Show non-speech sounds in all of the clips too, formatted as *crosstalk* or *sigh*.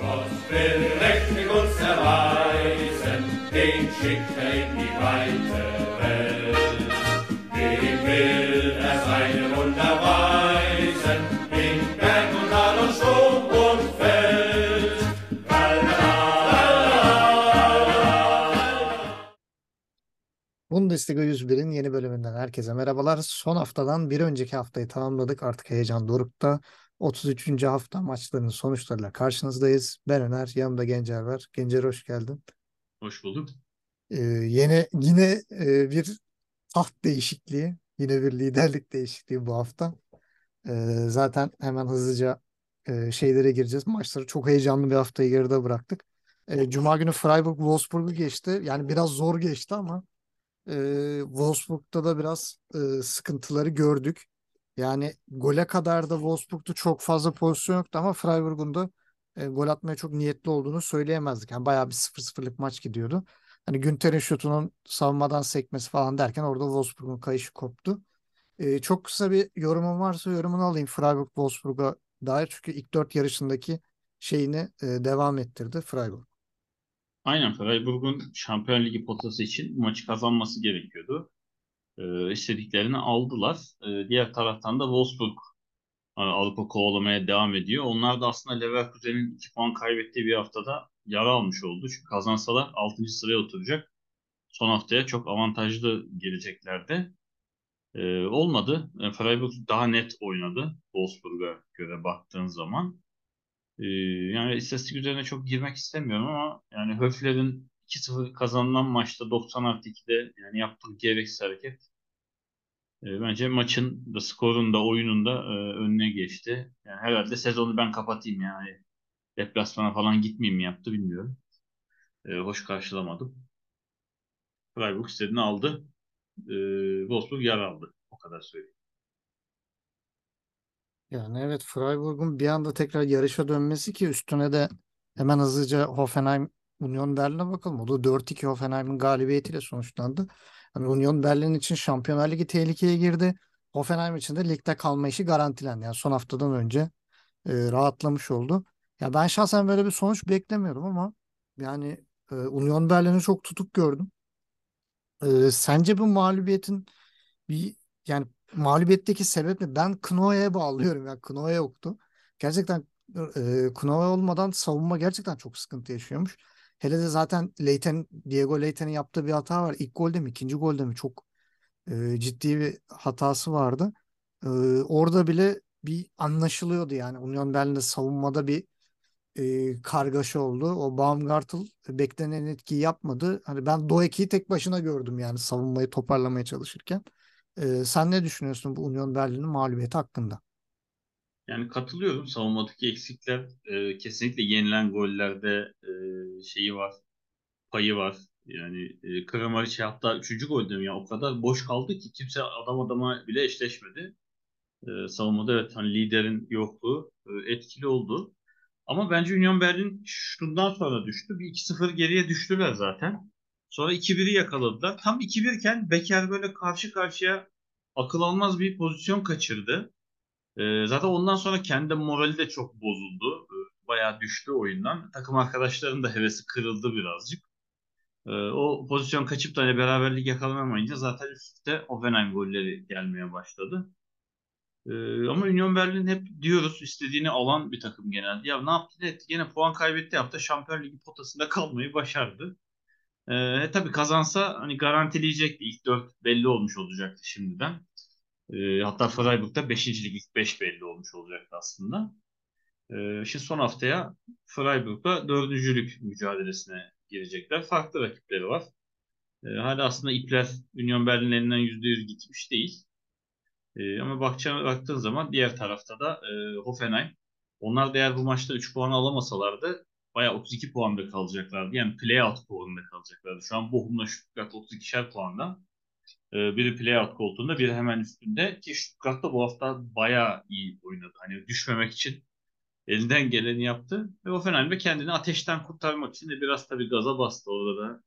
Gott will uns erweisen, den schickt er in die weite Welt. Dem will er seine Wunder weisen, in Berg und Tal und Sturm und Feld. Bundesliga 101'in yeni bölümünden herkese merhabalar. Son haftadan bir önceki haftayı tamamladık. Artık heyecan dorukta. 33. hafta maçlarının sonuçlarıyla karşınızdayız. Ben Öner, yanımda Gencer var. Gencer hoş geldin. Hoş bulduk. Ee, yine yine e, bir taht değişikliği, yine bir liderlik değişikliği bu hafta. Ee, zaten hemen hızlıca e, şeylere gireceğiz. Maçları çok heyecanlı bir haftayı geride bıraktık. E, Cuma günü Freiburg Wolfsburg'u geçti. Yani biraz zor geçti ama e, Wolfsburg'da da biraz e, sıkıntıları gördük. Yani gole kadar da Wolfsburg'da çok fazla pozisyon yoktu ama Freiburg'un da e, gol atmaya çok niyetli olduğunu söyleyemezdik. Yani bayağı bir 0-0'lık maç gidiyordu. Hani Günter'in şutunun savunmadan sekmesi falan derken orada Wolfsburg'un kayışı koptu. E, çok kısa bir yorumum varsa yorumunu alayım Freiburg Wolfsburg'a dair. Çünkü ilk dört yarışındaki şeyini e, devam ettirdi Freiburg. Aynen Freiburg'un Şampiyon Ligi potası için maçı kazanması gerekiyordu. Ee, istediklerini aldılar. Ee, diğer taraftan da Wolfsburg e, Avrupa kovalamaya devam ediyor. Onlar da aslında Leverkusen'in 2 puan kaybettiği bir haftada yara almış oldu. Çünkü kazansalar 6. sıraya oturacak. Son haftaya çok avantajlı geleceklerdi. Ee, olmadı. E, Freiburg daha net oynadı Wolfsburg'a göre baktığın zaman. Ee, yani istatistik üzerine çok girmek istemiyorum ama yani Höfler'in 2-0 kazanılan maçta 90 artı 2'de yani yaptığı gereksiz hareket e, bence maçın da skorun da oyunun da e, önüne geçti. Yani herhalde sezonu ben kapatayım yani deplasmana falan gitmeyeyim mi yaptı bilmiyorum. E, hoş karşılamadım. Freiburg istediğini aldı. E, Wolfsburg yer aldı. O kadar söyleyeyim. Yani evet Freiburg'un bir anda tekrar yarışa dönmesi ki üstüne de hemen hızlıca Hoffenheim Union Berlin'e bakalım. O da 4-2 Hoffenheim'in galibiyetiyle sonuçlandı. Yani Union Berlin için Şampiyonlar Ligi tehlikeye girdi. Hoffenheim için de ligde kalma işi garantilendi. Yani son haftadan önce e, rahatlamış oldu. Ya ben şahsen böyle bir sonuç beklemiyordum ama yani e, Union Berlin'i çok tutuk gördüm. E, sence bu mağlubiyetin bir yani mağlubiyetteki sebep ne? Ben Knoe'ye bağlıyorum. Yani Knoe yoktu. Gerçekten e, Knoe olmadan savunma gerçekten çok sıkıntı yaşıyormuş. Hele de zaten Leighton, Diego Leighton'in yaptığı bir hata var. İlk golde mi, ikinci golde mi? Çok e, ciddi bir hatası vardı. E, orada bile bir anlaşılıyordu yani. Union Berlin'de savunmada bir e, kargaşa oldu. O Baumgartel beklenen etkiyi yapmadı. Hani ben Doeki'yi tek başına gördüm yani savunmayı toparlamaya çalışırken. E, sen ne düşünüyorsun bu Union Berlin'in mağlubiyeti hakkında? Yani katılıyorum. Savunmadaki eksikler e, kesinlikle yenilen gollerde e, şeyi var, payı var. Yani e, Kramaric hatta 3. golde ya o kadar boş kaldı ki kimse adam adama bile eşleşmedi. E, savunmada evet hani liderin yokluğu e, etkili oldu. Ama bence Union Berlin şundan sonra düştü. Bir 2-0 geriye düştüler zaten. Sonra 2-1'i yakaladılar. Tam 2-1 iken Becker böyle karşı karşıya akıl almaz bir pozisyon kaçırdı. Ee, zaten ondan sonra kendi morali de çok bozuldu. Ee, bayağı düştü oyundan. Takım arkadaşlarının da hevesi kırıldı birazcık. Ee, o pozisyon kaçıp da hani beraberlik yakalanamayınca zaten üstte Hoffenheim golleri gelmeye başladı. Ama Union Berlin hep diyoruz istediğini alan bir takım genelde. Ya ne yaptı ne etti? Yine puan kaybetti yaptı. Şampiyon Ligi potasında kalmayı başardı. Ee, tabii kazansa hani garantileyecekti. İlk dört belli olmuş olacaktı şimdiden. E, hatta Freiburg'da 5. lig ilk 5 belli olmuş olacaktı aslında. E, şimdi son haftaya Freiburg'da dördüncülük mücadelesine girecekler. Farklı rakipleri var. E, hala aslında ipler Union Berlin elinden %100 gitmiş değil. E, ama bakacağına baktığın zaman diğer tarafta da e, Hoffenheim. Onlar da bu maçta 3 puan alamasalardı bayağı 32 puanda kalacaklardı. Yani play-out puanında kalacaklardı. Şu an Bochum'la Stuttgart 32'şer puanda. Ee, biri playout koltuğunda, biri hemen üstünde. Ki Stuttgart da bu hafta bayağı iyi oynadı. Hani düşmemek için elinden geleni yaptı. Ve Hoffenheim de kendini ateşten kurtarmak için de biraz tabii gaza bastı orada da.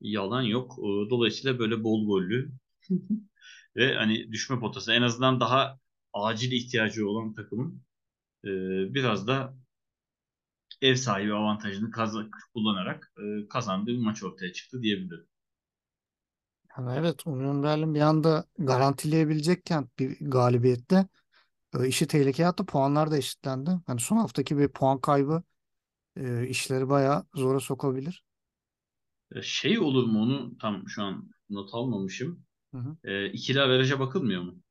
Yalan yok. Ee, dolayısıyla böyle bol gollü *laughs* ve hani düşme potası en azından daha acil ihtiyacı olan takımın e, biraz da ev sahibi avantajını kaz- kullanarak e, kazandığı bir maç ortaya çıktı diyebilirim. Yani evet Union Berlin bir anda garantileyebilecekken bir galibiyette e, işi tehlikeye attı. Puanlar da eşitlendi. Hani son haftaki bir puan kaybı e, işleri bayağı zora sokabilir. E, Şey olur mu onu tam şu an not almamışım. Hı hı. E, ikili averaja bakılmıyor mu?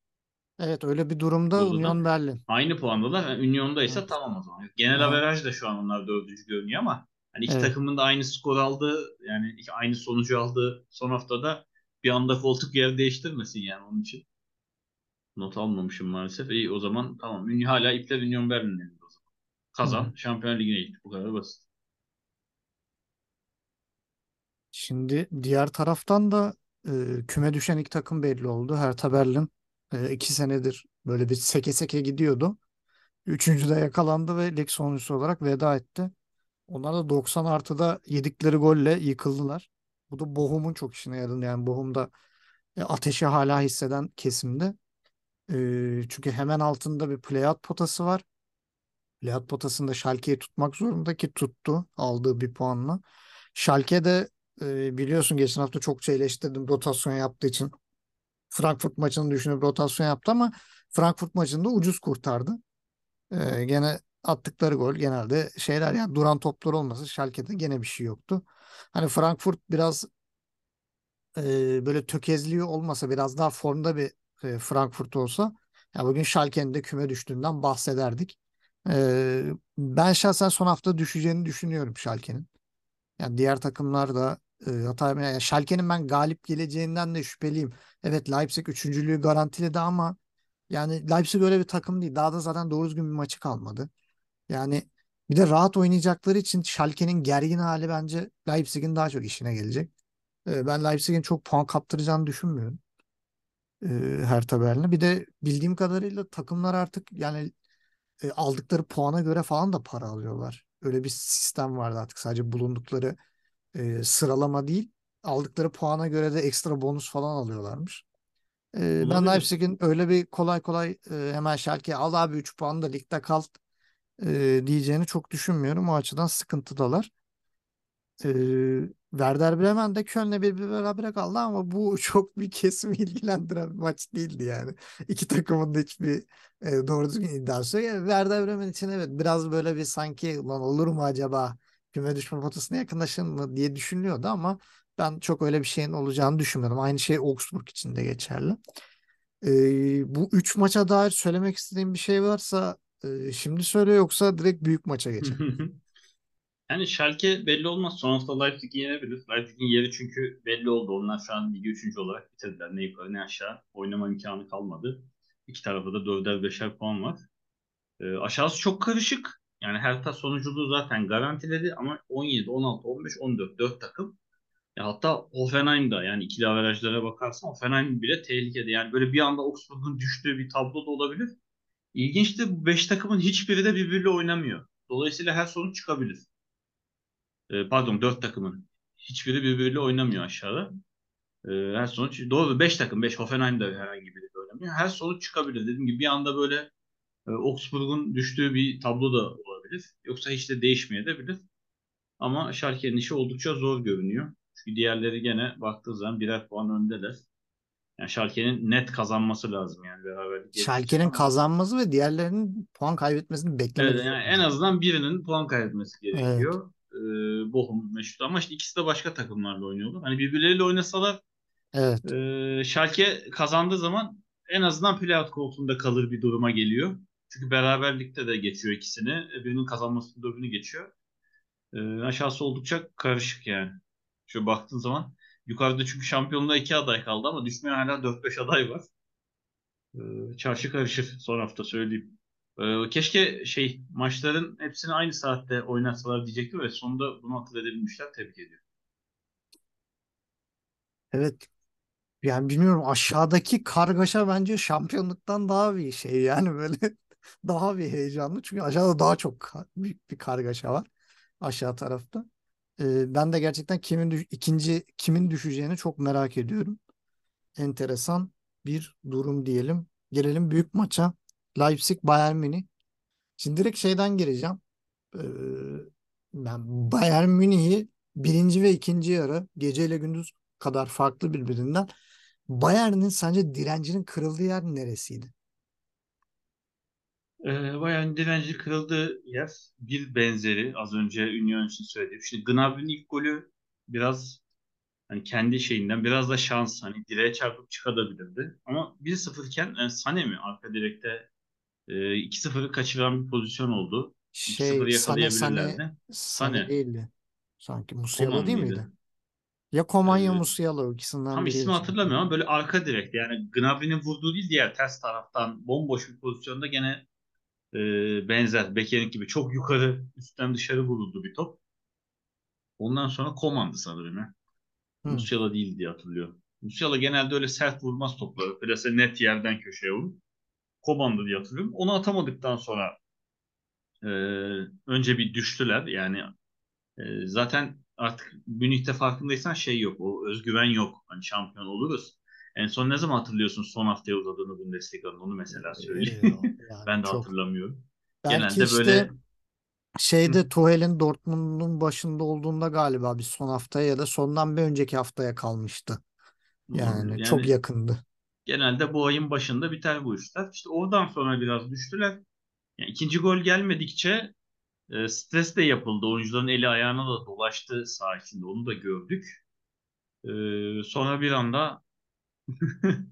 Evet öyle bir durumda Burada da Union Berlin. aynı puandalar. Yani Union'daysa Evet. tamam o zaman. Genel Aha. averaj da şu an onlar dördüncü görünüyor ama hani iki Evet. takımın da aynı skor aldığı yani aynı sonucu aldığı son haftada bir anda koltuk yer değiştirmesin yani onun için. Not almamışım maalesef. İyi o zaman tamam. Union hala ipler Union Berlin'in elinde o zaman. Kazan Hı. Şampiyonlar Ligi'ne gitti. Bu kadar basit. Şimdi diğer taraftan da e, küme düşen ilk takım belli oldu. Hertha Berlin e, iki senedir böyle bir seke seke gidiyordu. Üçüncüde yakalandı ve lig sonuncusu olarak veda etti. Onlar da 90 artıda yedikleri golle yıkıldılar. Bu da Bochum'un çok işine yaradı. Yani Bochum'da e, ateşi hala hisseden kesimde. E, çünkü hemen altında bir playout potası var. Playout potasında Schalke'yi tutmak zorunda ki tuttu aldığı bir puanla. Schalke de e, biliyorsun geçen hafta çokça eleştirdim rotasyon yaptığı için. Frankfurt maçını düşünüp rotasyon yaptı ama Frankfurt maçında ucuz kurtardı. E, gene attıkları gol genelde şeyler yani duran toplar olmasa Schalke'de gene bir şey yoktu. Hani Frankfurt biraz e, böyle tökezliyor olmasa biraz daha formda bir e, Frankfurt olsa ya bugün Schalke'nin de küme düştüğünden bahsederdik. E, ben şahsen son hafta düşeceğini düşünüyorum Schalke'nin. Yani diğer takımlar da e, hata. Yani Schalke'nin ben galip geleceğinden de şüpheliyim. Evet Leipzig üçüncülüğü garantiledi ama yani Leipzig öyle bir takım değil. Daha da zaten doğru düzgün bir maçı kalmadı. Yani bir de rahat oynayacakları için Schalke'nin gergin hali bence Leipzig'in daha çok işine gelecek. E, ben Leipzig'in çok puan kaptıracağını düşünmüyorum. E, Hertha Berlin'e. Bir de bildiğim kadarıyla takımlar artık yani e, aldıkları puana göre falan da para alıyorlar. Öyle bir sistem vardı artık sadece bulundukları e, sıralama değil aldıkları puana göre de ekstra bonus falan alıyorlarmış. E, ben. Leipzig'in öyle bir kolay kolay e, hemen Schalke'ye al abi 3 puan da ligde kal e, diyeceğini çok düşünmüyorum. O açıdan sıkıntıdalar. E, Werder Bremen de Köln'le bir bir berabere kaldı ama bu *laughs* çok bir kesimi ilgilendiren bir maç değildi yani. İki takımın da hiçbir e, doğru düzgün iddiası yok. Yani Werder Bremen için evet biraz böyle bir sanki lan olur mu acaba küme düşme potasına yakınlaşır mı diye düşünüyordu ama ben çok öyle bir şeyin olacağını düşünmüyorum. Aynı şey Augsburg için de geçerli. E, bu üç maça dair söylemek istediğim bir şey varsa e, şimdi söyle yoksa direkt büyük maça geçelim. *laughs* Yani Schalke belli olmaz. Son hafta Leipzig'i yenebilir. Leipzig'in yeri çünkü belli oldu. Onlar şu an ligi üçüncü olarak bitirdiler. Ne yukarı ne aşağı. Oynama imkanı kalmadı. İki tarafta da dörder beşer puan var. Ee, aşağısı çok karışık. Yani Hertha sonuculuğu zaten garantiledi ama 17, 16, 15, 14 4 takım. Ya hatta Hoffenheim'da yani ikili averajlara bakarsan Hoffenheim bile tehlikede. Yani böyle bir anda Augsburg'un düştüğü bir tablo da olabilir. İlginç de bu 5 takımın hiçbiri de birbiriyle oynamıyor. Dolayısıyla her sonuç çıkabilir. Ee, pardon 4 takımın. Hiçbiri birbiriyle oynamıyor aşağıda. Ee, her sonuç doğru 5 takım 5 Hoffenheim'da herhangi biri oynamıyor. Her sonuç çıkabilir. Dediğim gibi bir anda böyle e, Augsburg'un düştüğü bir tablo da olabilir. Yoksa hiç de değişmeyebilir. Ama Schalke'nin işi oldukça zor görünüyor. Çünkü diğerleri gene baktığı zaman birer puan öndeler. Yani Schalke'nin net kazanması lazım yani beraberlik gerekirse Schalke'nin kazanması ve diğerlerinin puan kaybetmesini beklemek Evet, yani en azından birinin puan kaybetmesi gerekiyor. Ee, Bochum meşhur ama işte ikisi de başka takımlarla oynuyorlar. Hani birbirleriyle oynasalar Evet. e, Schalke kazandığı zaman en azından playout koltuğunda kalır bir duruma geliyor. Çünkü beraberlikte de geçiyor ikisini. E, Birinin kazanması öbürünü geçiyor. E, aşağısı oldukça karışık yani. Şöyle baktığın zaman yukarıda çünkü şampiyonluğa iki aday kaldı ama düşmeye hala 4-5 aday var. E, çarşı karışır son hafta söyleyeyim. E, keşke şey maçların hepsini aynı saatte oynatsalar diyecektim ve sonunda bunu akıl edebilmişler. Tebrik ediyorum. Evet. Yani bilmiyorum aşağıdaki kargaşa bence şampiyonluktan daha bir şey yani böyle *laughs* daha bir heyecanlı. Çünkü aşağıda daha çok büyük bir kargaşa var aşağı tarafta. Ee, ben de gerçekten kimin ikinci kimin düşeceğini çok merak ediyorum. Enteresan bir durum diyelim. Gelelim büyük maça. Leipzig Bayern Münih. Şimdi direkt şeyden gireceğim. Ee, Ben Bayern Münih'i birinci ve ikinci yarı geceyle gündüz kadar farklı birbirinden. Bayern'in sence direncinin kırıldığı yer neresiydi? Ee, Bayern direnci kırıldığı yer bir benzeri az önce Union için söylediğim. Şimdi Gnabry'nin ilk golü biraz hani kendi şeyinden biraz da şans hani direğe çarpıp çıkabilirdi. Ama 1-0 iken yani Sané mi arka direkte e, 2-0'ı kaçıran bir pozisyon oldu. 2-0 Şey yakalayabilirlerdi. Sané Sané, değildi. Sanki Musiala Koman değil mıydı? miydi? Ya Koman ya Ee, Musiala o ikisinden tam ismi hatırlamıyorum ama böyle arka direkt yani Gnabry'nin vurduğu değil diğer ters taraftan bomboş bir pozisyonda gene e, benzer Beker'in gibi çok yukarı üstten dışarı vuruldu bir top. Ondan sonra Koman'dı sanırım. Hı. Musiala değil diye hatırlıyorum. Musiala genelde öyle sert vurmaz topları. Plase net yerden köşeye vurur. Koman'dı diye hatırlıyorum. Onu atamadıktan sonra e, önce bir düştüler. Yani e, zaten artık Münih'te farkındaysan şey yok. O özgüven yok. Hani şampiyon oluruz. En son ne zaman hatırlıyorsun son haftaya uzadığını Bundesliga'nın onu mesela Ee, söyleyeyim. yani *laughs* ben de çok. hatırlamıyorum. Belki Genelde işte böyle şeyde Tuchel'in Dortmund'un başında olduğunda galiba bir son haftaya ya da sondan bir önceki haftaya kalmıştı. olabilir. Yani çok Yani yakındı. genelde bu ayın başında biter bu işler. İşte oradan sonra biraz düştüler. Yani ikinci gol gelmedikçe e, stres de yapıldı. Oyuncuların eli ayağına da dolaştı saha içinde. Onu da gördük. E, sonra bir anda *laughs*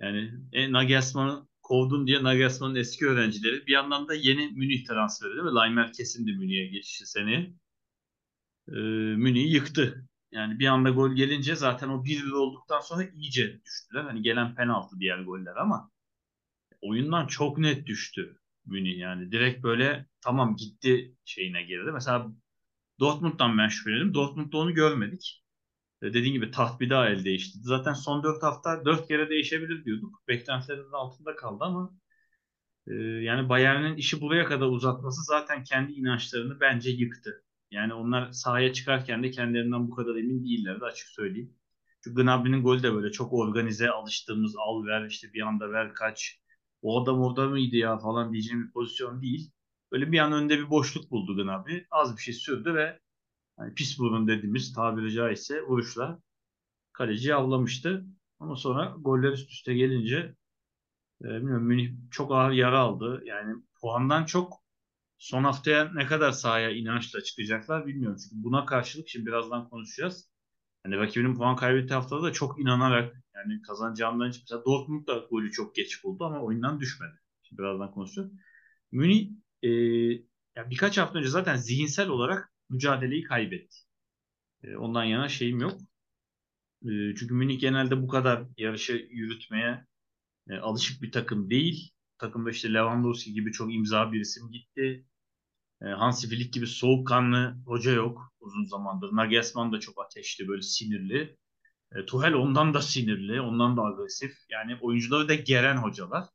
yani e, Nagelsmann'ı kovdun diye Nagelsmann'ın eski öğrencileri bir yandan da yeni Münih transferi değil mi? Laimer kesindi Münih'e geçişi seneye. E, Münih'i yıktı. Yani bir anda gol gelince zaten o 1-1 olduktan sonra iyice düştüler. Hani gelen penaltı diğer goller ama oyundan çok net düştü Münih yani. Direkt böyle tamam gitti şeyine girdi. Mesela Dortmund'dan ben şüphelenirim. Dortmund'da onu görmedik. E, Dediğim gibi taht bir daha el değişti. Zaten son 4 hafta 4 kere değişebilir diyorduk. Beklentilerin altında kaldı ama e, yani Bayern'in işi buraya kadar uzatması zaten kendi inançlarını bence yıktı. Yani onlar sahaya çıkarken de kendilerinden bu kadar emin değillerdi açık söyleyeyim. Çünkü Gnabry'nin golü de böyle çok organize alıştığımız al ver işte bir anda ver kaç. O adam orada mıydı ya falan diyeceğim bir pozisyon değil. Böyle bir an önde bir boşluk buldu Gnabry. Az bir şey sürdü ve hani pis burun dediğimiz tabiri caizse vuruşla kaleci avlamıştı. Ama sonra goller üst üste gelince e, Münih çok ağır yara aldı. Yani puandan çok son haftaya ne kadar sahaya inançla çıkacaklar bilmiyorum. Çünkü buna karşılık şimdi birazdan konuşacağız. Hani rakibinin puan kaybettiği haftada da çok inanarak yani kazanacağından için mesela Dortmund da golü çok geç buldu ama oyundan düşmedi. Şimdi birazdan konuşacağız. Münih e, yani birkaç hafta önce zaten zihinsel olarak mücadeleyi kaybetti. E, ondan yana şeyim yok. E, çünkü Münih genelde bu kadar yarışı yürütmeye e, alışık bir takım değil. Takımda işte Lewandowski gibi çok imza bir isim gitti. Hansi Flick gibi soğukkanlı hoca yok uzun zamandır. Nagelsmann da çok ateşli, böyle sinirli. E, Tuchel ondan da sinirli, ondan da agresif. Yani oyuncuları da geren hocalar.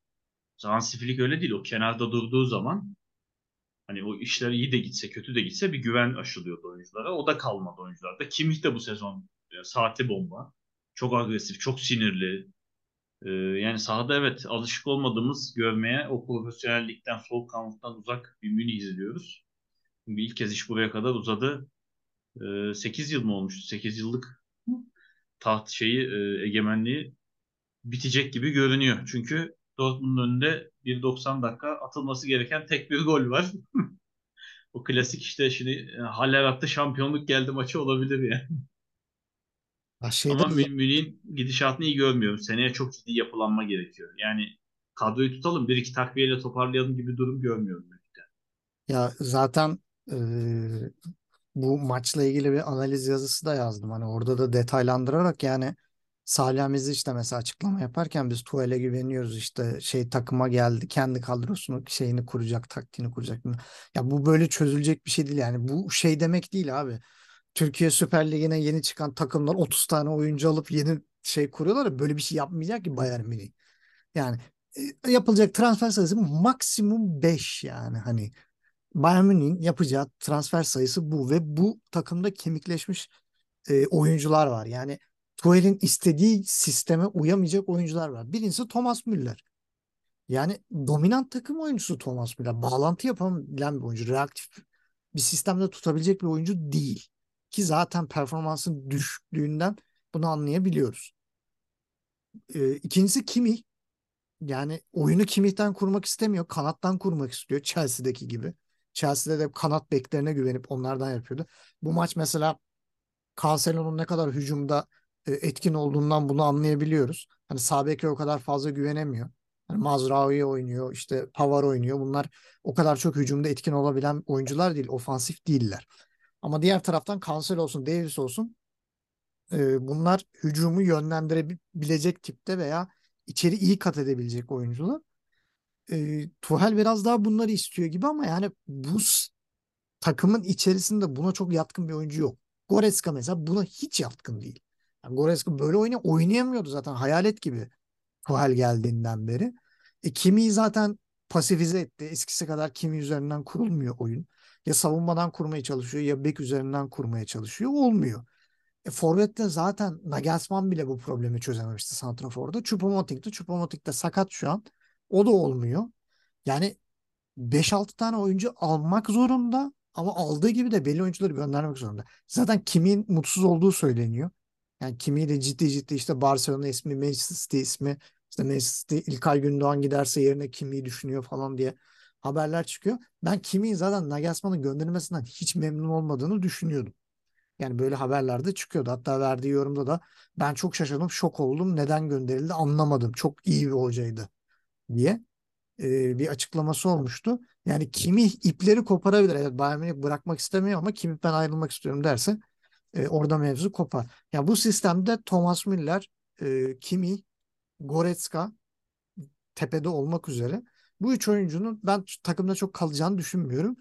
Hansi Flick öyle değil. O kenarda durduğu zaman hani o işler iyi de gitse, kötü de gitse bir güven aşılıyordu oyunculara. O da kalmadı oyuncularda. Kimmich de bu sezon e, saati bomba. Çok agresif, çok sinirli. E, yani sahada evet alışık olmadığımız görmeye o profesyonellikten, soğukkanlılıktan uzak bir Münih izliyoruz. Çünkü ilk kez iş buraya kadar uzadı. E, 8 yıl mı olmuştu? 8 yıllık taht şeyi, e, egemenliği bitecek gibi görünüyor. Çünkü Dortmund'un önünde 1.90 dakika atılması gereken tek bir gol var. *laughs* O klasik işte şimdi e, Haller attı şampiyonluk geldi maçı olabilir yani. Ya şeyde Ama Mü- Münih'in gidişatını iyi görmüyorum. Seneye çok ciddi yapılanma gerekiyor. Yani kadroyu tutalım, bir iki takviyeyle toparlayalım gibi durum görmüyorum. Münih'te. ya zaten eee, bu maçla ilgili bir analiz yazısı da yazdım. Hani orada da detaylandırarak yani Salih işte mesela açıklama yaparken biz Tuhel'e güveniyoruz işte şey takıma geldi kendi kadrosunu şeyini kuracak taktiğini kuracak. Ya bu böyle çözülecek bir şey değil yani bu şey demek değil abi. Türkiye Süper Ligi'ne yeni çıkan takımlar 30 tane oyuncu alıp yeni şey kuruyorlar böyle bir şey yapmayacak ki Bayern Münih. Yani e, yapılacak transfer sayısı maksimum 5 yani hani Bayern Münih'in yapacağı transfer sayısı bu ve bu takımda kemikleşmiş e, oyuncular var. Yani Tuchel'in istediği sisteme uyamayacak oyuncular var. Birincisi Thomas Müller. Yani dominant takım oyuncusu Thomas Müller. Bağlantı yapabilen bir oyuncu. Reaktif bir sistemde tutabilecek bir oyuncu değil. Ki zaten performansın düşüklüğünden bunu anlayabiliyoruz. Ee, ikincisi Kimi. Yani oyunu Kimi'den kurmak istemiyor. Kanattan kurmak istiyor. Chelsea'deki gibi. Chelsea'de de kanat beklerine güvenip onlardan yapıyordu. Bu maç mesela Cancelo'nun ne kadar hücumda etkin olduğundan bunu anlayabiliyoruz. Hani sağ beke o kadar fazla güvenemiyor. Hani Mazraoui oynuyor, işte Pavar oynuyor. Bunlar o kadar çok hücumda etkin olabilen oyuncular değil, ofansif değiller. Ama diğer taraftan Cancelo olsun, Davis olsun e, bunlar hücumu yönlendirebilecek tipte veya içeri iyi kat edebilecek oyuncular. E, Tuchel biraz daha bunları istiyor gibi ama yani bu takımın içerisinde buna çok yatkın bir oyuncu yok. Goretzka mesela buna hiç yatkın değil. Yani Goretzka böyle oyna oynayamıyordu zaten hayalet gibi Tuchel geldiğinden beri. E, Kimi zaten pasifize etti. Eskisi kadar Kimi üzerinden kurulmuyor oyun. Ya savunmadan kurmaya çalışıyor ya bek üzerinden kurmaya çalışıyor. Olmuyor. E, Forvet'te zaten Nagelsmann bile bu problemi çözememişti Santrafor'da. Choupo-Moting'de. Choupo-Moting de sakat şu an. O da olmuyor. Yani 5-6 tane oyuncu almak zorunda ama aldığı gibi de belli oyuncuları göndermek zorunda. Zaten kimin mutsuz olduğu söyleniyor. Yani kimi de ciddi ciddi işte Barcelona ismi, Manchester City ismi, işte Manchester City İlkay Gündoğan giderse yerine kimi düşünüyor falan diye haberler çıkıyor. Ben kimin zaten Nagelsmann'ın gönderilmesinden hiç memnun olmadığını düşünüyordum. Yani böyle haberlerde çıkıyordu. Hatta verdiği yorumda da ben çok şaşırdım, şok oldum. Neden gönderildi anlamadım. Çok iyi bir hocaydı diye e, bir açıklaması olmuştu. Yani kimi ipleri koparabilir. Evet Bayern Münih bırakmak istemiyor ama kimi ben ayrılmak istiyorum derse e, orada mevzu kopar. Ya yani bu sistemde Thomas Müller, e, Kimi, Goretzka tepede olmak üzere bu üç oyuncunun ben takımda çok kalacağını düşünmüyorum.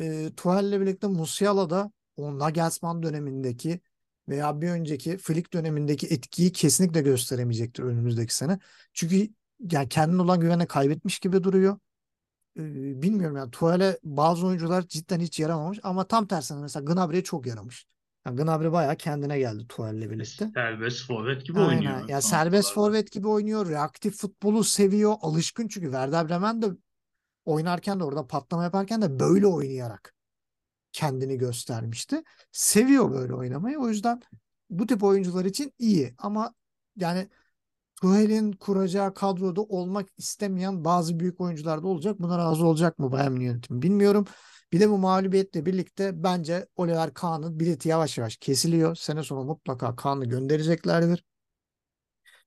E, Tuhel'le birlikte Musiala da o Nagelsmann dönemindeki veya bir önceki Flick dönemindeki etkiyi kesinlikle gösteremeyecektir önümüzdeki sene. Çünkü yani kendine olan güveni kaybetmiş gibi duruyor. Ee, bilmiyorum yani Tuhel'e bazı oyuncular cidden hiç yaramamış ama tam tersine mesela Gnabry'e çok yaramış. Yani Gnabry bayağı kendine geldi Tuhel'le birlikte. Serbest forvet gibi Aynen. oynuyor. Ya serbest forvet gibi oynuyor. Reaktif futbolu seviyor. Alışkın çünkü Werder Bremen de oynarken de orada patlama yaparken de böyle oynayarak kendini göstermişti. Seviyor böyle oynamayı. O yüzden bu tip oyuncular için iyi ama yani Tuchel'in kuracağı kadroda olmak istemeyen bazı büyük oyuncular da olacak. Buna razı olacak mı Bayern yönetimi bilmiyorum. Bir de bu mağlubiyetle birlikte bence Oliver Kahn'ın bileti yavaş yavaş kesiliyor. Sene sonu mutlaka Kahn'ı göndereceklerdir.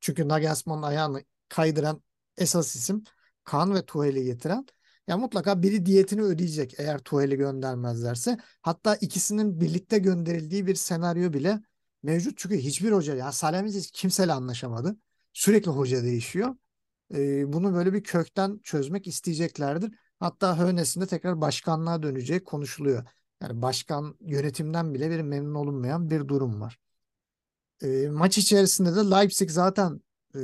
Çünkü Nagelsmann'ın ayağını kaydıran esas isim Kahn ve Tuchel'i getiren. Ya mutlaka biri diyetini ödeyecek eğer Tuchel'i göndermezlerse. Hatta ikisinin birlikte gönderildiği bir senaryo bile mevcut. Çünkü hiçbir hoca ya Salihamidzic kimseyle anlaşamadı. Sürekli hoca değişiyor. Ee, bunu böyle bir kökten çözmek isteyeceklerdir. Hatta Hönes'in tekrar başkanlığa döneceği konuşuluyor. Yani başkan yönetimden bile bir memnun olunmayan bir durum var. E, maç içerisinde de Leipzig zaten e,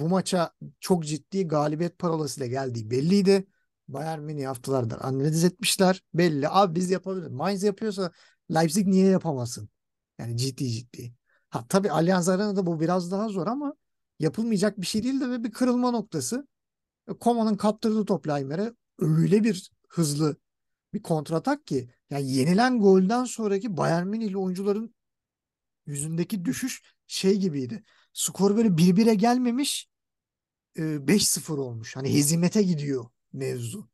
bu maça çok ciddi galibiyet parolasıyla geldiği belliydi. Bayern Münih haftalardır analiz etmişler. Belli. Abi biz yapabiliriz. Mainz yapıyorsa Leipzig niye yapamasın? Yani ciddi ciddi. Ha tabii Allianz Arena'da bu biraz daha zor ama yapılmayacak bir şey değil de bir kırılma noktası. Koma'nın kaptırdığı top Leimer'e öyle bir hızlı bir kontratak ki yani yenilen golden sonraki Bayern Münihli oyuncuların yüzündeki düşüş şey gibiydi. Skor böyle bir bire gelmemiş 5-0 olmuş. Hani hezimete gidiyor mevzu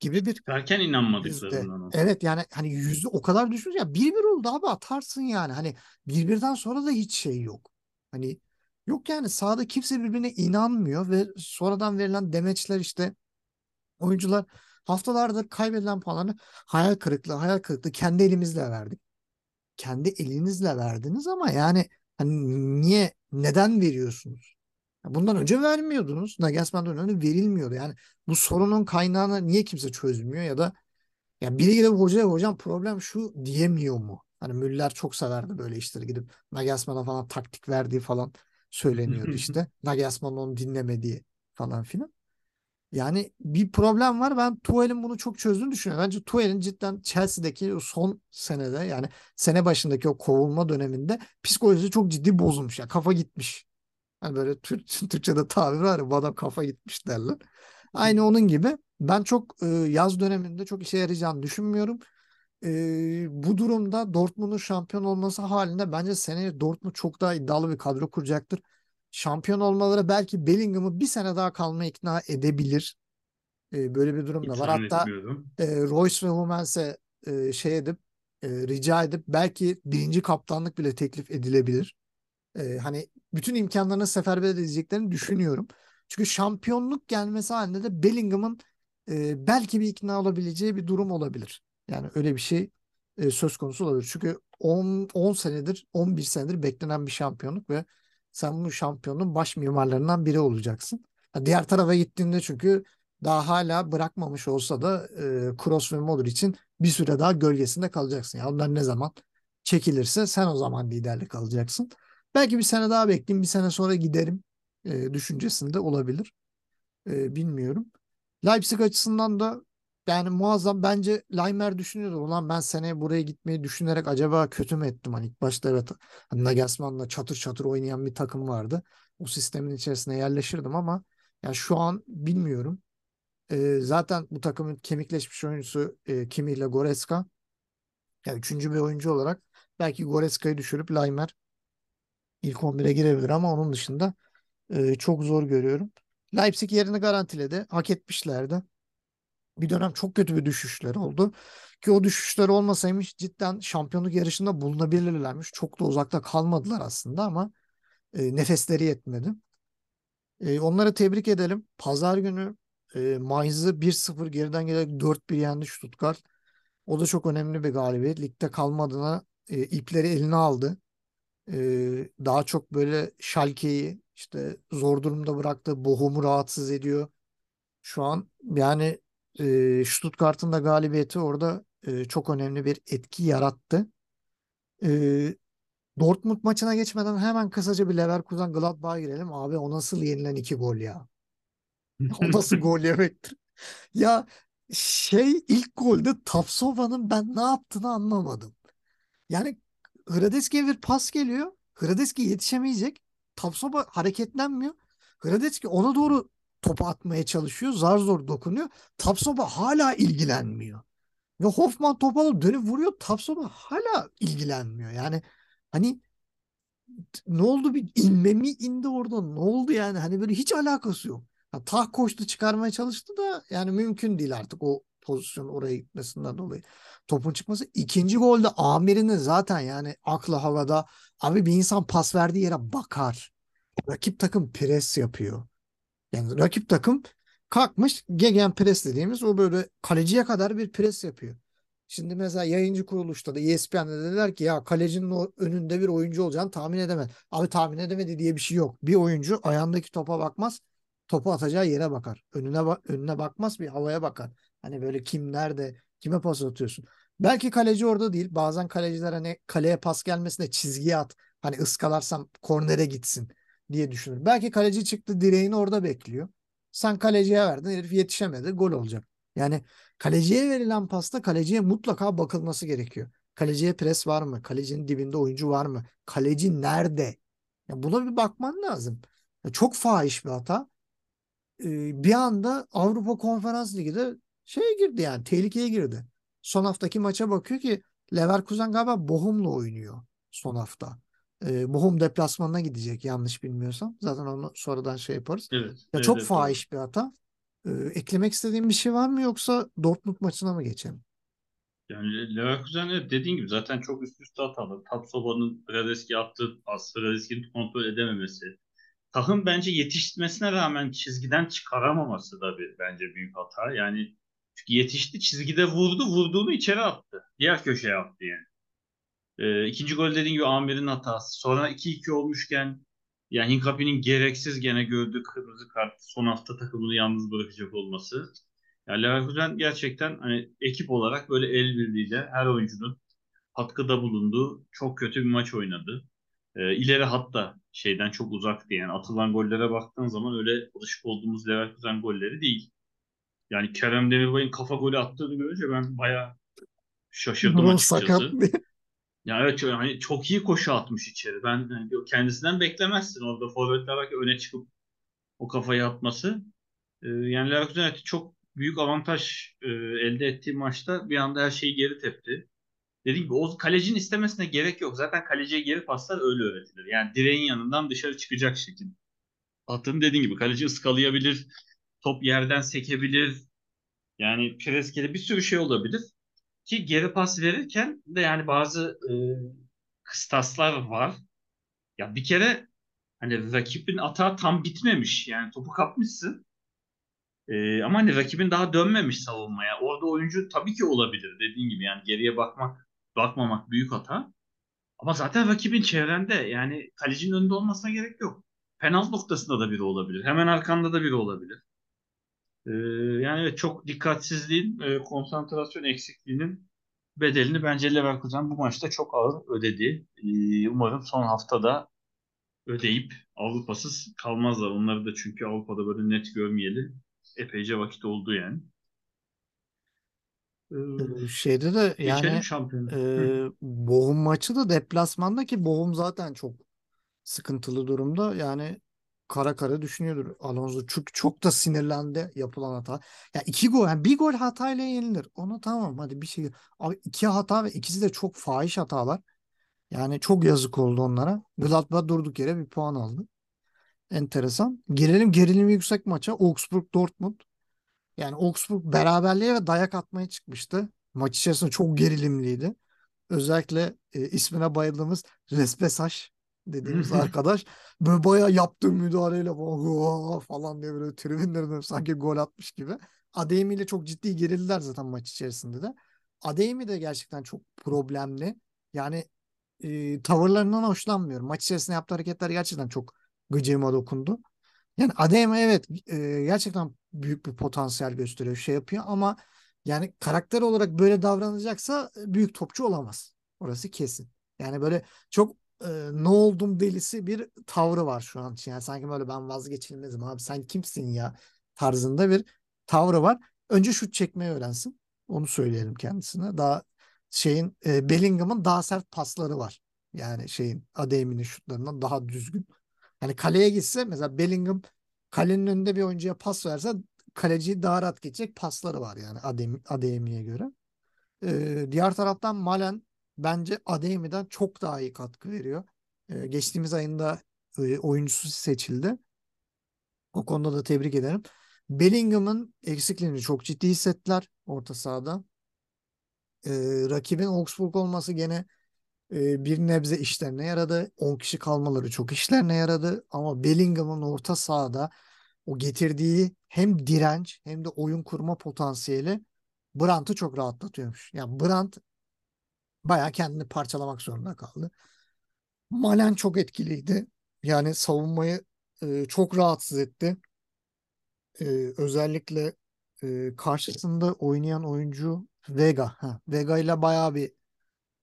gibi bir Erken inanmadıklarından. Evet yani hani yüzde o kadar düşmüş ya bir bir oldu abi atarsın yani. Hani bir birden sonra da hiç şey yok. Hani yok yani sahada kimse birbirine inanmıyor ve sonradan verilen demeçler işte oyuncular haftalarda kaybedilen puanları hayal kırıklığı hayal kırıklığı kendi elimizle verdik. Kendi elinizle verdiniz ama yani hani niye neden veriyorsunuz? Bundan önce vermiyordunuz. Nagelsmann'dan önce verilmiyordu. Yani bu sorunun kaynağını niye kimse çözmüyor ya da ya biri gidip hocaya hocam problem şu diyemiyor mu? Hani Müller çok severdi böyle işleri gidip Nagelsmann'a falan taktik verdiği falan söyleniyordu *laughs* işte. Nagelsmann onu dinlemediği falan filan. Yani bir problem var. Ben Tuchel'in bunu çok çözdüğünü düşünüyorum. Bence Tuchel'in cidden Chelsea'deki son senede yani sene başındaki o kovulma döneminde psikolojisi çok ciddi bozulmuş. Yani kafa gitmiş. Hani böyle Türk, *laughs* Türkçe'de tabir var ya bu adam kafa gitmiş derler. Aynı onun gibi ben çok e, yaz döneminde çok işe yarayacağını düşünmüyorum. Ee, bu durumda Dortmund'un şampiyon olması halinde bence seneye Dortmund çok daha iddialı bir kadro kuracaktır. Şampiyon olmaları belki Bellingham'ı bir sene daha kalmaya ikna edebilir. Ee, böyle bir durum da var. Hatta e, Royce ve Hummels'e e, şey edip e, rica edip belki birinci kaptanlık bile teklif edilebilir. E, hani bütün imkanlarını seferber edeceklerini düşünüyorum. Çünkü şampiyonluk gelmesi halinde de Bellingham'ın e, belki bir ikna olabileceği bir durum olabilir. Yani öyle bir şey e, söz konusu olabilir. Çünkü 10, 10 senedir 11 senedir beklenen bir şampiyonluk ve sen bu şampiyonun baş mimarlarından biri olacaksın. Diğer tarafa gittiğinde çünkü daha hala bırakmamış olsa da e, Kroos ve Modric'in bir süre daha gölgesinde kalacaksın. Yani onlar ne zaman çekilirse sen o zaman liderlik alacaksın. Belki bir sene daha bekleyeyim, bir sene sonra giderim e, düşüncesinde olabilir. E, bilmiyorum. Leipzig açısından da yani muazzam bence Laimer düşünüyordu. Ulan ben seneye buraya gitmeyi düşünerek acaba kötü mü ettim? Hani ilk başta evet hani Nagelsmann'la çatır çatır oynayan bir takım vardı. O sistemin içerisine yerleşirdim ama yani şu an bilmiyorum. E, zaten bu takımın kemikleşmiş oyuncusu e, Kimi ile Goretzka. Yani üçüncü bir oyuncu olarak belki Goreska'yı düşürüp Laimer ilk 11'e girebilir ama onun dışında e, çok zor görüyorum. Leipzig yerini garantiledi. Hak etmişlerdi. Bir dönem çok kötü bir düşüşleri oldu. Ki o düşüşler olmasaymış cidden şampiyonluk yarışında bulunabilirlermiş. Çok da uzakta kalmadılar aslında ama e, nefesleri yetmedi. E, onları tebrik edelim. Pazar günü e, Mainz'ı 1-0 geriden gelerek 4-1 yendi Stuttgart. O da çok önemli bir galibiyet. Ligde kalmadığına e, ipleri eline aldı. E, daha çok böyle Schalke'yi işte zor durumda bıraktı. Bochum'u rahatsız ediyor. Şu an yani e, Stuttgart'ın da galibiyeti orada e, çok önemli bir etki yarattı. E, Dortmund maçına geçmeden hemen kısaca bir Leverkusen Gladbach'a girelim. Abi o nasıl yenilen iki gol ya? *laughs* O nasıl gol yemektir? Ya şey ilk golde Tapsova'nın ben ne yaptığını anlamadım. Yani Hradeski'ye bir pas geliyor. Hradeski yetişemeyecek. Tapsova hareketlenmiyor. Hradeski ona doğru topu atmaya çalışıyor. Zar zor dokunuyor. Tapsova hala ilgilenmiyor. Ve Hoffman topu alıp dönüp vuruyor. Tapsova hala ilgilenmiyor. Yani hani ne oldu bir inme mi indi orada ne oldu yani hani böyle hiç alakası yok. Ya, tah koştu çıkarmaya çalıştı da yani mümkün değil artık o pozisyon oraya gitmesinden dolayı. Topun çıkması. İkinci golde Amir'in zaten yani aklı havada. Abi bir insan pas verdiği yere bakar. Rakip takım pres yapıyor. Yani rakip takım kalkmış gegen pres dediğimiz o böyle kaleciye kadar bir pres yapıyor. Şimdi mesela yayıncı kuruluşta da ESPN'de dediler ki ya kalecinin o önünde bir oyuncu olacağını tahmin edemez. Abi tahmin edemedi diye bir şey yok. Bir oyuncu ayağındaki topa bakmaz. Topu atacağı yere bakar. Önüne ba- önüne bakmaz bir havaya bakar. Hani böyle kim nerede kime pas atıyorsun. Belki kaleci orada değil. Bazen kaleciler hani kaleye pas gelmesine çizgiye at. Hani ıskalarsam kornere gitsin diye düşünür. Belki kaleci çıktı direğini orada bekliyor. Sen kaleciye verdin herif yetişemedi gol olacak. Yani kaleciye verilen pasta kaleciye mutlaka bakılması gerekiyor. Kaleciye pres var mı? Kalecinin dibinde oyuncu var mı? Kaleci nerede? Ya buna bir bakman lazım. Ya çok fahiş bir hata. Ee, bir anda Avrupa Konferans Ligi'de şeye girdi yani tehlikeye girdi. Son haftaki maça bakıyor ki Leverkusen galiba Bochum'la oynuyor son hafta. Ee, Bochum deplasmanına gidecek yanlış bilmiyorsam. Zaten onu sonradan şey yaparız. Evet. Ya evet, çok evet, fahiş bir hata. Ee, eklemek istediğin bir şey var mı yoksa Dortmund maçına mı geçelim? Yani Leverkusen evet dediğin gibi zaten çok üst üste hatalı. Tapsoba'nın Radeski attığı pas, Radeski'nin kontrol edememesi. Takım bence yetişmesine rağmen çizgiden çıkaramaması da bir bence büyük hata. Yani çünkü yetişti çizgide vurdu, vurduğunu içeri attı. Diğer köşeye attı yani. Ee, ikinci gol dediğin gibi Amir'in hatası. Sonra 2-2 olmuşken yani Hinkapi'nin gereksiz gene gördüğü kırmızı kart son hafta takımını yalnız bırakacak olması. Yani Leverkusen gerçekten hani ekip olarak böyle el birliğiyle her oyuncunun katkıda bulunduğu çok kötü bir maç oynadı. Ee, ileri hatta şeyden çok uzaktı yani atılan gollere baktığın zaman öyle alışık olduğumuz Leverkusen golleri değil. Yani Kerem Demirbay'ın kafa golü attığını görünce ben bayağı şaşırdım Burun açıkçası. sakat diye. Ya evet hani çok iyi koşu atmış içeri. Ben hani kendisinden beklemezsin orada forvetler olarak öne çıkıp o kafayı atması. Ee, yani Leverkusen çok büyük avantaj e, elde ettiği maçta bir anda her şeyi geri tepti. dediğim gibi o kalecinin istemesine gerek yok. Zaten kaleciye geri paslar öyle öğretilir. Yani direğin yanından dışarı çıkacak şekilde. Atın dediğin gibi kaleci ıskalayabilir, top yerden sekebilir. Yani preskede bir sürü şey olabilir. Ki geri pas verirken de yani bazı e, kıstaslar var. Ya bir kere hani rakibin atağı tam bitmemiş. Yani topu kapmışsın. E, ama hani rakibin daha dönmemiş savunmaya. Orada oyuncu tabii ki olabilir dediğin gibi. Yani geriye bakmak, bakmamak büyük hata. Ama zaten rakibin çevrende yani kalecinin önünde olmasına gerek yok. Penaltı noktasında da biri olabilir. Hemen arkanda da biri olabilir. Ee, yani evet, çok dikkatsizliğin, e, konsantrasyon eksikliğinin bedelini bence Leverkusen bu maçta çok ağır ödedi. Ee, umarım son haftada ödeyip Avrupa'sız kalmazlar. Onları da çünkü Avrupa'da böyle net görmeyeli epeyce vakit oldu yani. Ee, Ee, Şeyde de yani şampiyonu. e, Hı. Bochum maçı da deplasmanda ki Bochum zaten çok sıkıntılı durumda. Yani kara kara düşünüyordur Alonso. Çünkü çok da sinirlendi yapılan hata. Ya iki gol, yani bir gol hatayla yenilir. Ona tamam hadi bir şey. Abi iki hata ve ikisi de çok fahiş hatalar. Yani çok yazık oldu onlara. Gladbach durduk yere bir puan aldı. Enteresan. Girelim gerilimi yüksek maça. Augsburg-Dortmund. Yani Augsburg beraberliğe ve dayak atmaya çıkmıştı. Maç içerisinde çok gerilimliydi. Özellikle e, ismine bayıldığımız Respesaş dediğimiz arkadaş böyle bayağı yaptığı müdahaleyle falan diye böyle tribünlerden sanki gol atmış gibi. Adeyemi ile çok ciddi gerildiler zaten maç içerisinde de. Adeyemi de gerçekten çok problemli. Yani e, tavırlarından hoşlanmıyorum. Maç içerisinde yaptığı hareketler gerçekten çok gıcığıma dokundu. Yani Adeyemi evet e, gerçekten büyük bir potansiyel gösteriyor, şey yapıyor ama yani karakter olarak böyle davranacaksa büyük topçu olamaz. Orası kesin. Yani böyle çok e, ne oldum delisi bir tavrı var şu an için. Yani sanki böyle ben vazgeçilmezim abi sen kimsin ya tarzında bir tavrı var. Önce şut çekmeyi öğrensin. Onu söyleyelim kendisine. Daha şeyin e, Bellingham'ın daha sert pasları var. Yani şeyin Adeyemi'nin şutlarından daha düzgün. Hani kaleye gitse mesela Bellingham kalenin önünde bir oyuncuya pas verse kaleci daha rahat geçecek pasları var yani Adeyemi'ye göre. Ee, diğer taraftan Malen bence Adeyemi'den çok daha iyi katkı veriyor. Ee, geçtiğimiz ayında e, oyuncusu seçildi. O konuda da tebrik ederim. Bellingham'ın eksikliğini çok ciddi hissettiler orta sahada. Ee, rakibin Augsburg olması gene e, bir nebze işlerine yaradı. 10 kişi kalmaları çok işlerine yaradı. Ama Bellingham'ın orta sahada o getirdiği hem direnç hem de oyun kurma potansiyeli Brandt'ı çok rahatlatıyormuş. Yani Brandt bayağı kendini parçalamak zorunda kaldı. Malen çok etkiliydi. Yani savunmayı e, çok rahatsız etti. E, özellikle e, karşısında oynayan oyuncu Vega. Ha, Vega ile bayağı bir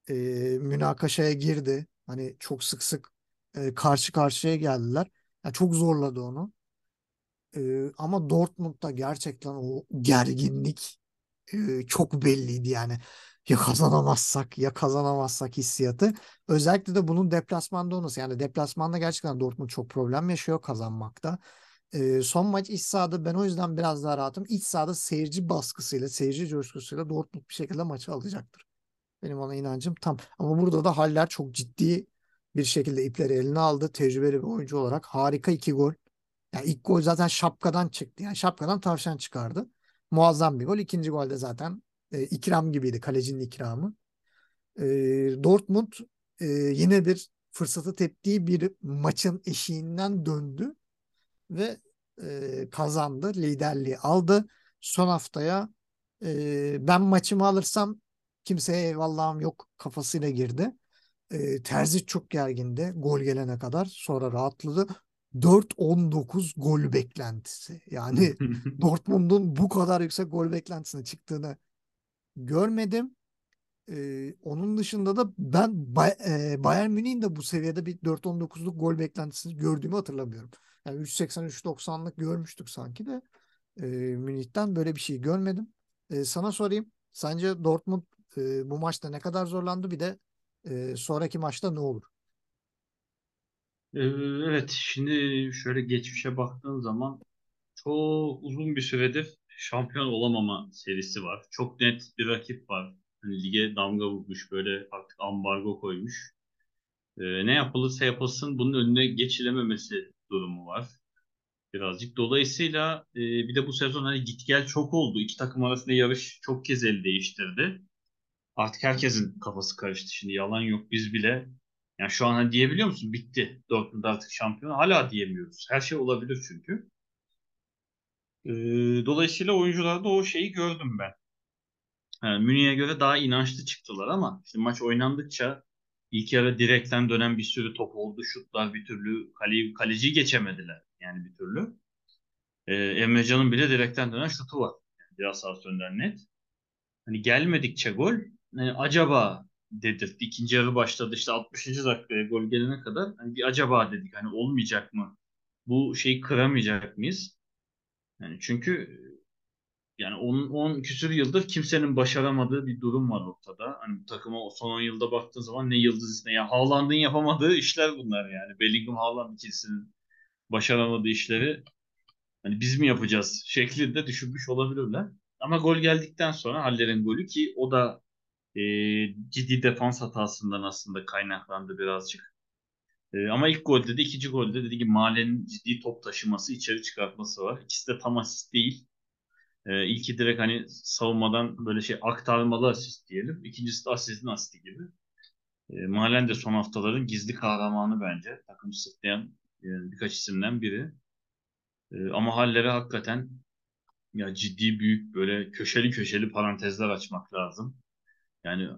e, münakaşaya girdi. Hani çok sık sık e, karşı karşıya geldiler. Yani çok zorladı onu. E, ama Dortmund'da gerçekten o gerginlik e, çok belliydi yani. Ya kazanamazsak ya kazanamazsak hissiyatı. Özellikle de bunun deplasmanda olması. Yani deplasmanda gerçekten Dortmund çok problem yaşıyor kazanmakta. E, son maç iç sahada ben o yüzden biraz daha rahatım. İç sahada seyirci baskısıyla, seyirci coşkusuyla Dortmund bir şekilde maçı alacaktır. Benim ona inancım tam. Ama burada da Haller çok ciddi bir şekilde ipleri eline aldı. Tecrübeli bir oyuncu olarak harika iki gol. Yani ilk gol zaten şapkadan çıktı. Yani şapkadan tavşan çıkardı. Muazzam bir gol. İkinci golde zaten e, ikram gibiydi. Kalecinin ikramı. E, Dortmund e, yine bir fırsatı teptiği bir maçın eşiğinden döndü ve e, kazandı. Liderliği aldı. Son haftaya e, ben maçımı alırsam kimseye eyvallahım yok kafasıyla girdi. E, Terzi çok gergindi gol gelene kadar. Sonra rahatladı. 4-19 gol beklentisi. Yani *laughs* Dortmund'un bu kadar yüksek gol beklentisine çıktığını görmedim. Ee, onun dışında da ben Bay- e, Bayern Münih'in de bu seviyede bir 4-19'luk gol beklentisini gördüğümü hatırlamıyorum. Yani 3.80-3.90'lık görmüştük sanki de e, Münih'ten böyle bir şey görmedim. E, sana sorayım. Sence Dortmund e, bu maçta ne kadar zorlandı? Bir de e, sonraki maçta ne olur? Ee, Evet, şimdi şöyle geçmişe baktığın zaman çok uzun bir süredir şampiyon olamama serisi var. Çok net bir rakip var. Hani lige damga vurmuş böyle artık ambargo koymuş. Ee, ne yapılırsa yapılsın bunun önüne geçilememesi durumu var. Birazcık. Dolayısıyla e, bir de bu sezon hani git gel çok oldu. İki takım arasında yarış çok kez el değiştirdi. Artık herkesin kafası karıştı. Şimdi yalan yok biz bile. Yani şu an hani diyebiliyor musun? Bitti. Dortmund artık şampiyon. Hala diyemiyoruz. Her şey olabilir çünkü. Ee, dolayısıyla oyuncularda o şeyi gördüm ben. Yani Münih'e göre daha inançlı çıktılar ama işte maç oynandıkça ilk yarı direkten dönen bir sürü top oldu. Şutlar bir türlü kale, kaleciyi geçemediler yani bir türlü. Ee, Emrecan'ın bile direkten dönen şutu var. Biraz sağ net. Hani gelmedikçe gol yani acaba dedirtti. İkinci yarı başladı işte 60. dakikaya gol gelene kadar hani bir acaba dedik hani olmayacak mı? Bu şeyi kıramayacak mıyız? Yani çünkü yani 10, 10 küsür yıldır kimsenin başaramadığı bir durum var ortada. Hani takıma o son 10 yılda baktığın zaman ne yıldız ismi. Ya Haaland'ın yapamadığı işler bunlar yani. Bellingham Haaland ikilisinin başaramadığı işleri hani biz mi yapacağız şeklinde düşünmüş olabilirler. Ama gol geldikten sonra Haller'in golü ki o da e, ciddi defans hatasından aslında kaynaklandı birazcık. E, ama ilk golde de ikinci golde dedi ki Male'nin ciddi top taşıması, içeri çıkartması var. İkisi de tam asist değil. E, ilki direkt hani savunmadan böyle şey aktarmalı asist diyelim. İkincisi de asistin asisti gibi. E, Malen de son haftaların gizli kahramanı bence. Takım sırtlayan e, birkaç isimden biri. E, ama Haller'e hakikaten ya ciddi büyük böyle köşeli köşeli parantezler açmak lazım. Yani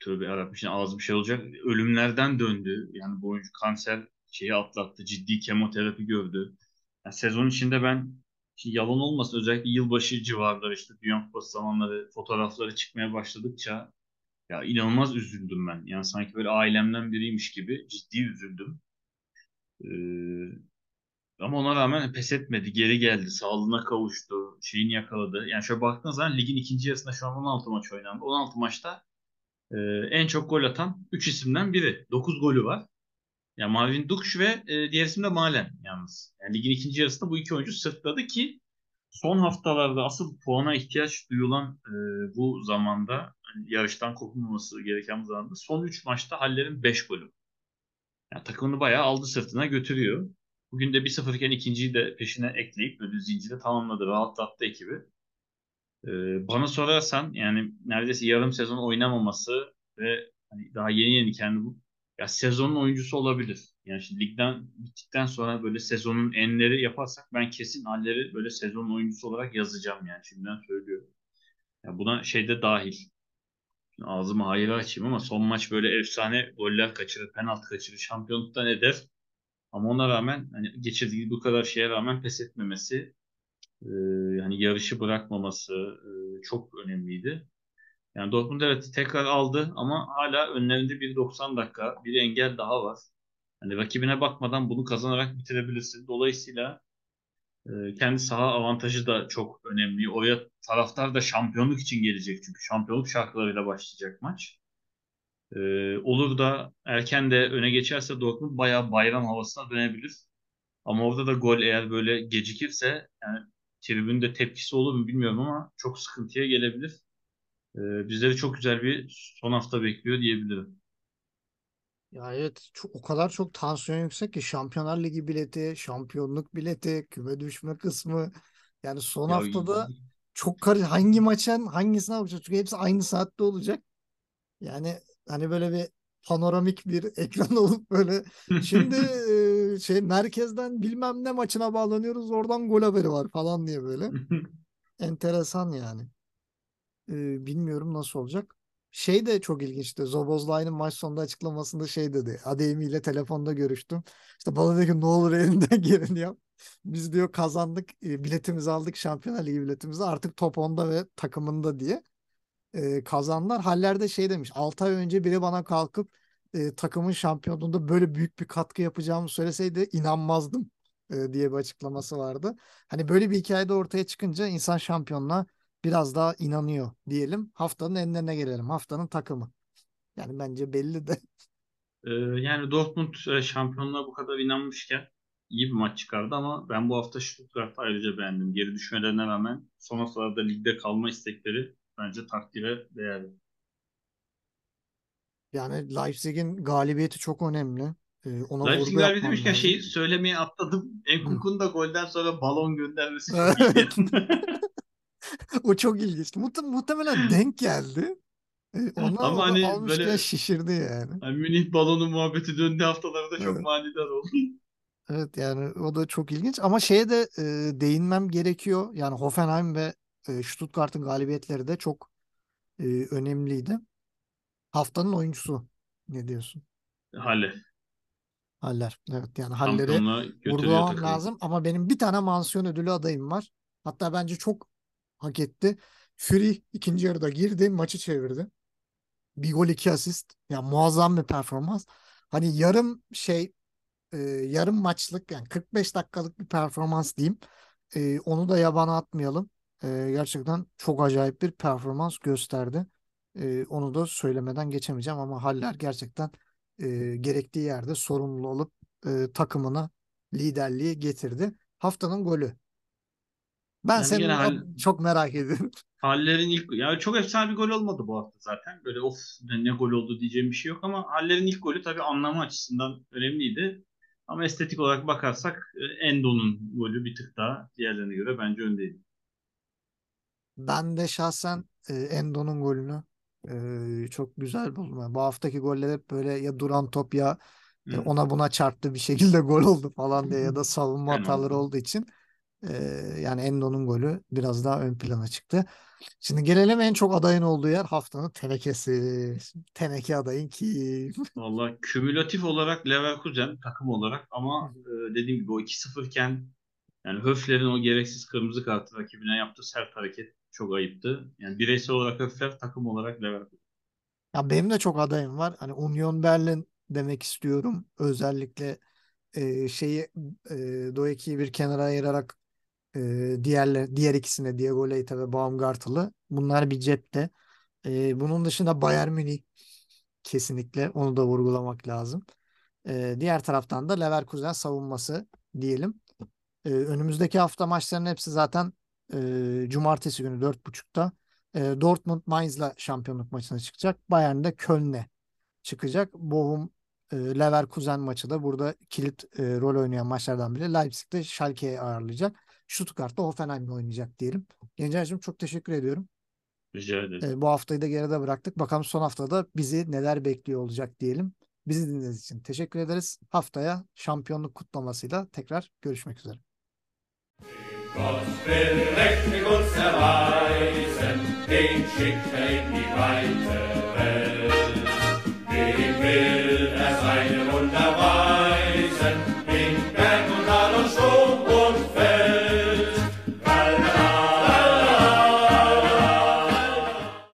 tövbe yarabbim şimdi ağzı şey olacak. Ölümlerden döndü. Yani bu oyuncu kanser şeyi atlattı. Ciddi kemoterapi gördü. Yani sezon içinde ben şimdi yalan olmasın özellikle yılbaşı civarları işte Dünya Kupası zamanları fotoğrafları çıkmaya başladıkça ya inanılmaz üzüldüm ben. Yani sanki böyle ailemden biriymiş gibi ciddi üzüldüm. Ee, ama ona rağmen pes etmedi. Geri geldi. Sağlığına kavuştu. Şeyini yakaladı. Yani şöyle baktığınız zaman ligin ikinci yarısında şu an 16 maç oynandı. 16 maçta e, en çok gol atan 3 isimden biri. 9 golü var. Yani Marvin Dukş ve e, diğer isim de Malen yalnız. Yani ligin ikinci yarısında bu iki oyuncu sırtladı ki son haftalarda asıl puana ihtiyaç duyulan e, bu zamanda hani yarıştan kopulmaması gereken zamanda son 3 maçta Haller'in 5 golü. Yani takımını bayağı aldı sırtına götürüyor. Bugün de 1-0 iken ikinciyi de peşine ekleyip böyle zinciri tamamladı. Rahatlattı ekibi. Ee, bana sorarsan yani neredeyse yarım sezon oynamaması ve hani daha yeni yeni kendi bu ya sezonun oyuncusu olabilir. Yani şimdi ligden bittikten sonra böyle sezonun enleri yaparsak ben kesin halleri böyle sezonun oyuncusu olarak yazacağım yani şimdiden söylüyorum. Ya buna şeyde dahil. Şimdi ağzımı hayır açayım ama son maç böyle efsane goller kaçırır, penaltı kaçırır, şampiyonluktan eder. Ama ona rağmen hani geçirdiği bu kadar şeye rağmen pes etmemesi, yani yarışı bırakmaması e, çok önemliydi. Yani Dortmund evet tekrar aldı ama hala önlerinde bir 90 dakika bir engel daha var. Hani rakibine bakmadan bunu kazanarak bitirebilirsin. Dolayısıyla e, kendi saha avantajı da çok önemli. Oraya taraftar da şampiyonluk için gelecek çünkü şampiyonluk şarkılarıyla başlayacak maç. Ee, olur da erken de öne geçerse Dortmund bayağı bayram havasına dönebilir. Ama orada da gol eğer böyle gecikirse yani tribünde tepkisi olur mu bilmiyorum ama çok sıkıntıya gelebilir. Ee, bizleri çok güzel bir son hafta bekliyor diyebilirim. Ya evet çok, o kadar çok tansiyon yüksek ki Şampiyonlar Ligi bileti, şampiyonluk bileti, küme düşme kısmı. Yani son Ya haftada çok karı hangi maçın hangisine bakacağız? Çünkü hepsi aynı saatte olacak. Yani hani böyle bir panoramik bir *laughs* ekran olup böyle şimdi e, *laughs* şey merkezden bilmem ne maçına bağlanıyoruz oradan gol haberi var falan diye böyle. *laughs* Enteresan yani. E, bilmiyorum nasıl olacak. Şey de çok ilginçti. Zobozlay'ın maç sonunda açıklamasında şey dedi. Adeyemi ile telefonda görüştüm. İşte bana dedi ki ne olur elinden *laughs* geleni yap. Biz diyor kazandık. E, biletimizi aldık. Şampiyonlar Ligi biletimizi. Artık top 10'da ve takımında diye e, kazandılar. Haller de şey demiş 6 ay önce biri bana kalkıp e, takımın şampiyonluğunda böyle büyük bir katkı yapacağımı söyleseydi inanmazdım e, diye bir açıklaması vardı. Hani böyle bir hikayede ortaya çıkınca insan şampiyonluğa biraz daha inanıyor diyelim. Haftanın enlerine gelelim. Haftanın takımı. Yani bence belli de. *laughs* Ee, yani Dortmund e, şampiyonluğa bu kadar inanmışken iyi bir maç çıkardı ama ben bu hafta Stuttgart'ı ayrıca beğendim. Geri düşmelerine rağmen son haftalarda ligde kalma istekleri bence takdire değerli. Yani Leipzig'in galibiyeti çok önemli. Ee, ona Leipzig galibiyeti demişken şeyi söylemeye atladım. Enkunku'nun da golden sonra balon göndermesi çok *laughs* iyiydi. *laughs* O çok ilginç. Muhte- muhtemelen denk geldi. Ee, Ona Ama hani almışken böyle- şişirdi yani. Yani Münih balonu muhabbeti döndüğü haftalarda çok Evet. manidar oldu. Evet yani o da çok ilginç ama şeye de e, değinmem gerekiyor. Yani Hoffenheim ve e, Stuttgart'ın galibiyetleri de çok e, önemliydi. Haftanın oyuncusu ne diyorsun? Halle. Haller. Evet yani Haller'i vurgulamam lazım ama benim bir tane mansiyon ödülü adayım var. Hatta bence çok hak etti. Fury ikinci yarıda girdi, maçı çevirdi. Bir gol iki asist. Ya muazzam bir performans. Hani yarım şey e, yarım maçlık yani 45 dakikalık bir performans diyeyim. E, onu da yabana atmayalım. E, gerçekten çok acayip bir performans gösterdi. E, onu da söylemeden geçemeyeceğim ama Haller gerçekten e, gerektiği yerde sorumlu olup e, takımına liderliği getirdi. Haftanın golü. Ben Yani senin gene o- Hall- çok merak ediyorum. Haller'in ilk yani çok efsane bir gol olmadı bu hafta zaten. Böyle of ne gol oldu diyeceğim bir şey yok ama Haller'in ilk golü tabii anlamı açısından önemliydi. Ama estetik olarak bakarsak Endo'nun golü bir tık daha diğerlerine göre bence öndeydi. Ben de şahsen Endo'nun golünü e, çok güzel buldum. Yani bu haftaki goller hep böyle ya duran top ya Hı. ona buna çarptı bir şekilde *laughs* gol oldu falan diye ya da *laughs* savunma hataları oldu. olduğu için e, yani Endo'nun golü biraz daha ön plana çıktı. Şimdi gelelim en çok adayın olduğu yer haftanın tenekesi. Teneke adayın kim? *laughs* Valla kümülatif olarak Leverkusen takım olarak ama e, dediğim gibi o 2-0 iken yani Höfler'in o gereksiz kırmızı kartı rakibine yaptığı sert hareket çok ayıptı. Yani bireysel olarak Höfler takım olarak Leverkusen. Ya benim de çok adayım var. Hani Union Berlin demek istiyorum. Özellikle e, şeyi e, Doeki'yi bir kenara ayırarak e, diğerler diğer ikisine Diego Leite ve Baumgart'lı. Bunlar bir cepte. E, bunun dışında Bayern Münih kesinlikle onu da vurgulamak lazım. E, diğer taraftan da Leverkusen savunması diyelim. E, önümüzdeki hafta maçların hepsi zaten e, cumartesi günü 4.30'da e, Dortmund Mainz'la şampiyonluk maçına çıkacak. Bayern de Köln'e çıkacak. Bochum e, Leverkusen maçı da burada kilit e, rol oynayan maçlardan biri. Leipzig de Schalke'yi ağırlayacak. Stuttgart'ta Hoffenheim'le oynayacak diyelim. Gencer'cim çok teşekkür ediyorum. Rica ederim. E, bu haftayı da geride bıraktık. Bakalım son haftada bizi neler bekliyor olacak diyelim. Bizi dinlediğiniz için teşekkür ederiz. Haftaya şampiyonluk kutlamasıyla tekrar görüşmek üzere. Gott will mächtig uns erweisen, den schickt er in die weite Welt. Dem will